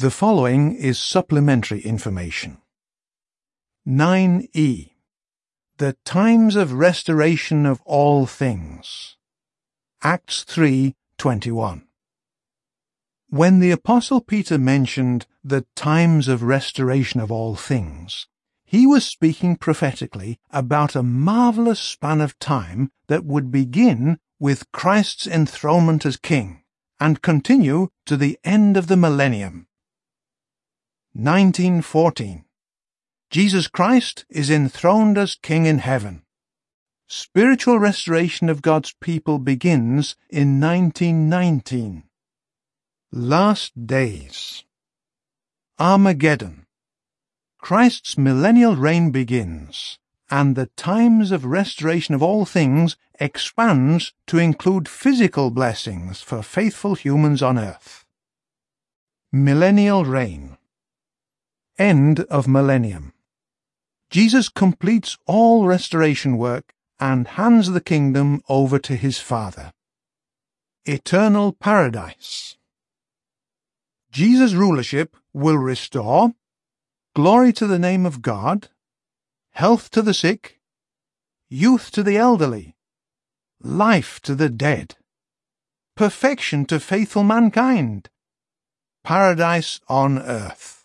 The following is supplementary information. 9e. The times of restoration of all things. Acts 3:21. When the apostle Peter mentioned the times of restoration of all things, he was speaking prophetically about a marvelous span of time that would begin with Christ's enthronement as king and continue to the end of the millennium. 1914. Jesus Christ is enthroned as King in heaven. Spiritual restoration of God's people begins in 1919. Last Days Armageddon Christ's millennial reign begins, and the times of restoration of all things expands to include physical blessings for faithful humans on earth. Millennial Reign End of Millennium Jesus completes all restoration work and hands the kingdom over to his Father. Eternal Paradise Jesus' rulership will restore glory to the name of God, health to the sick, youth to the elderly, life to the dead, perfection to faithful mankind, paradise on earth.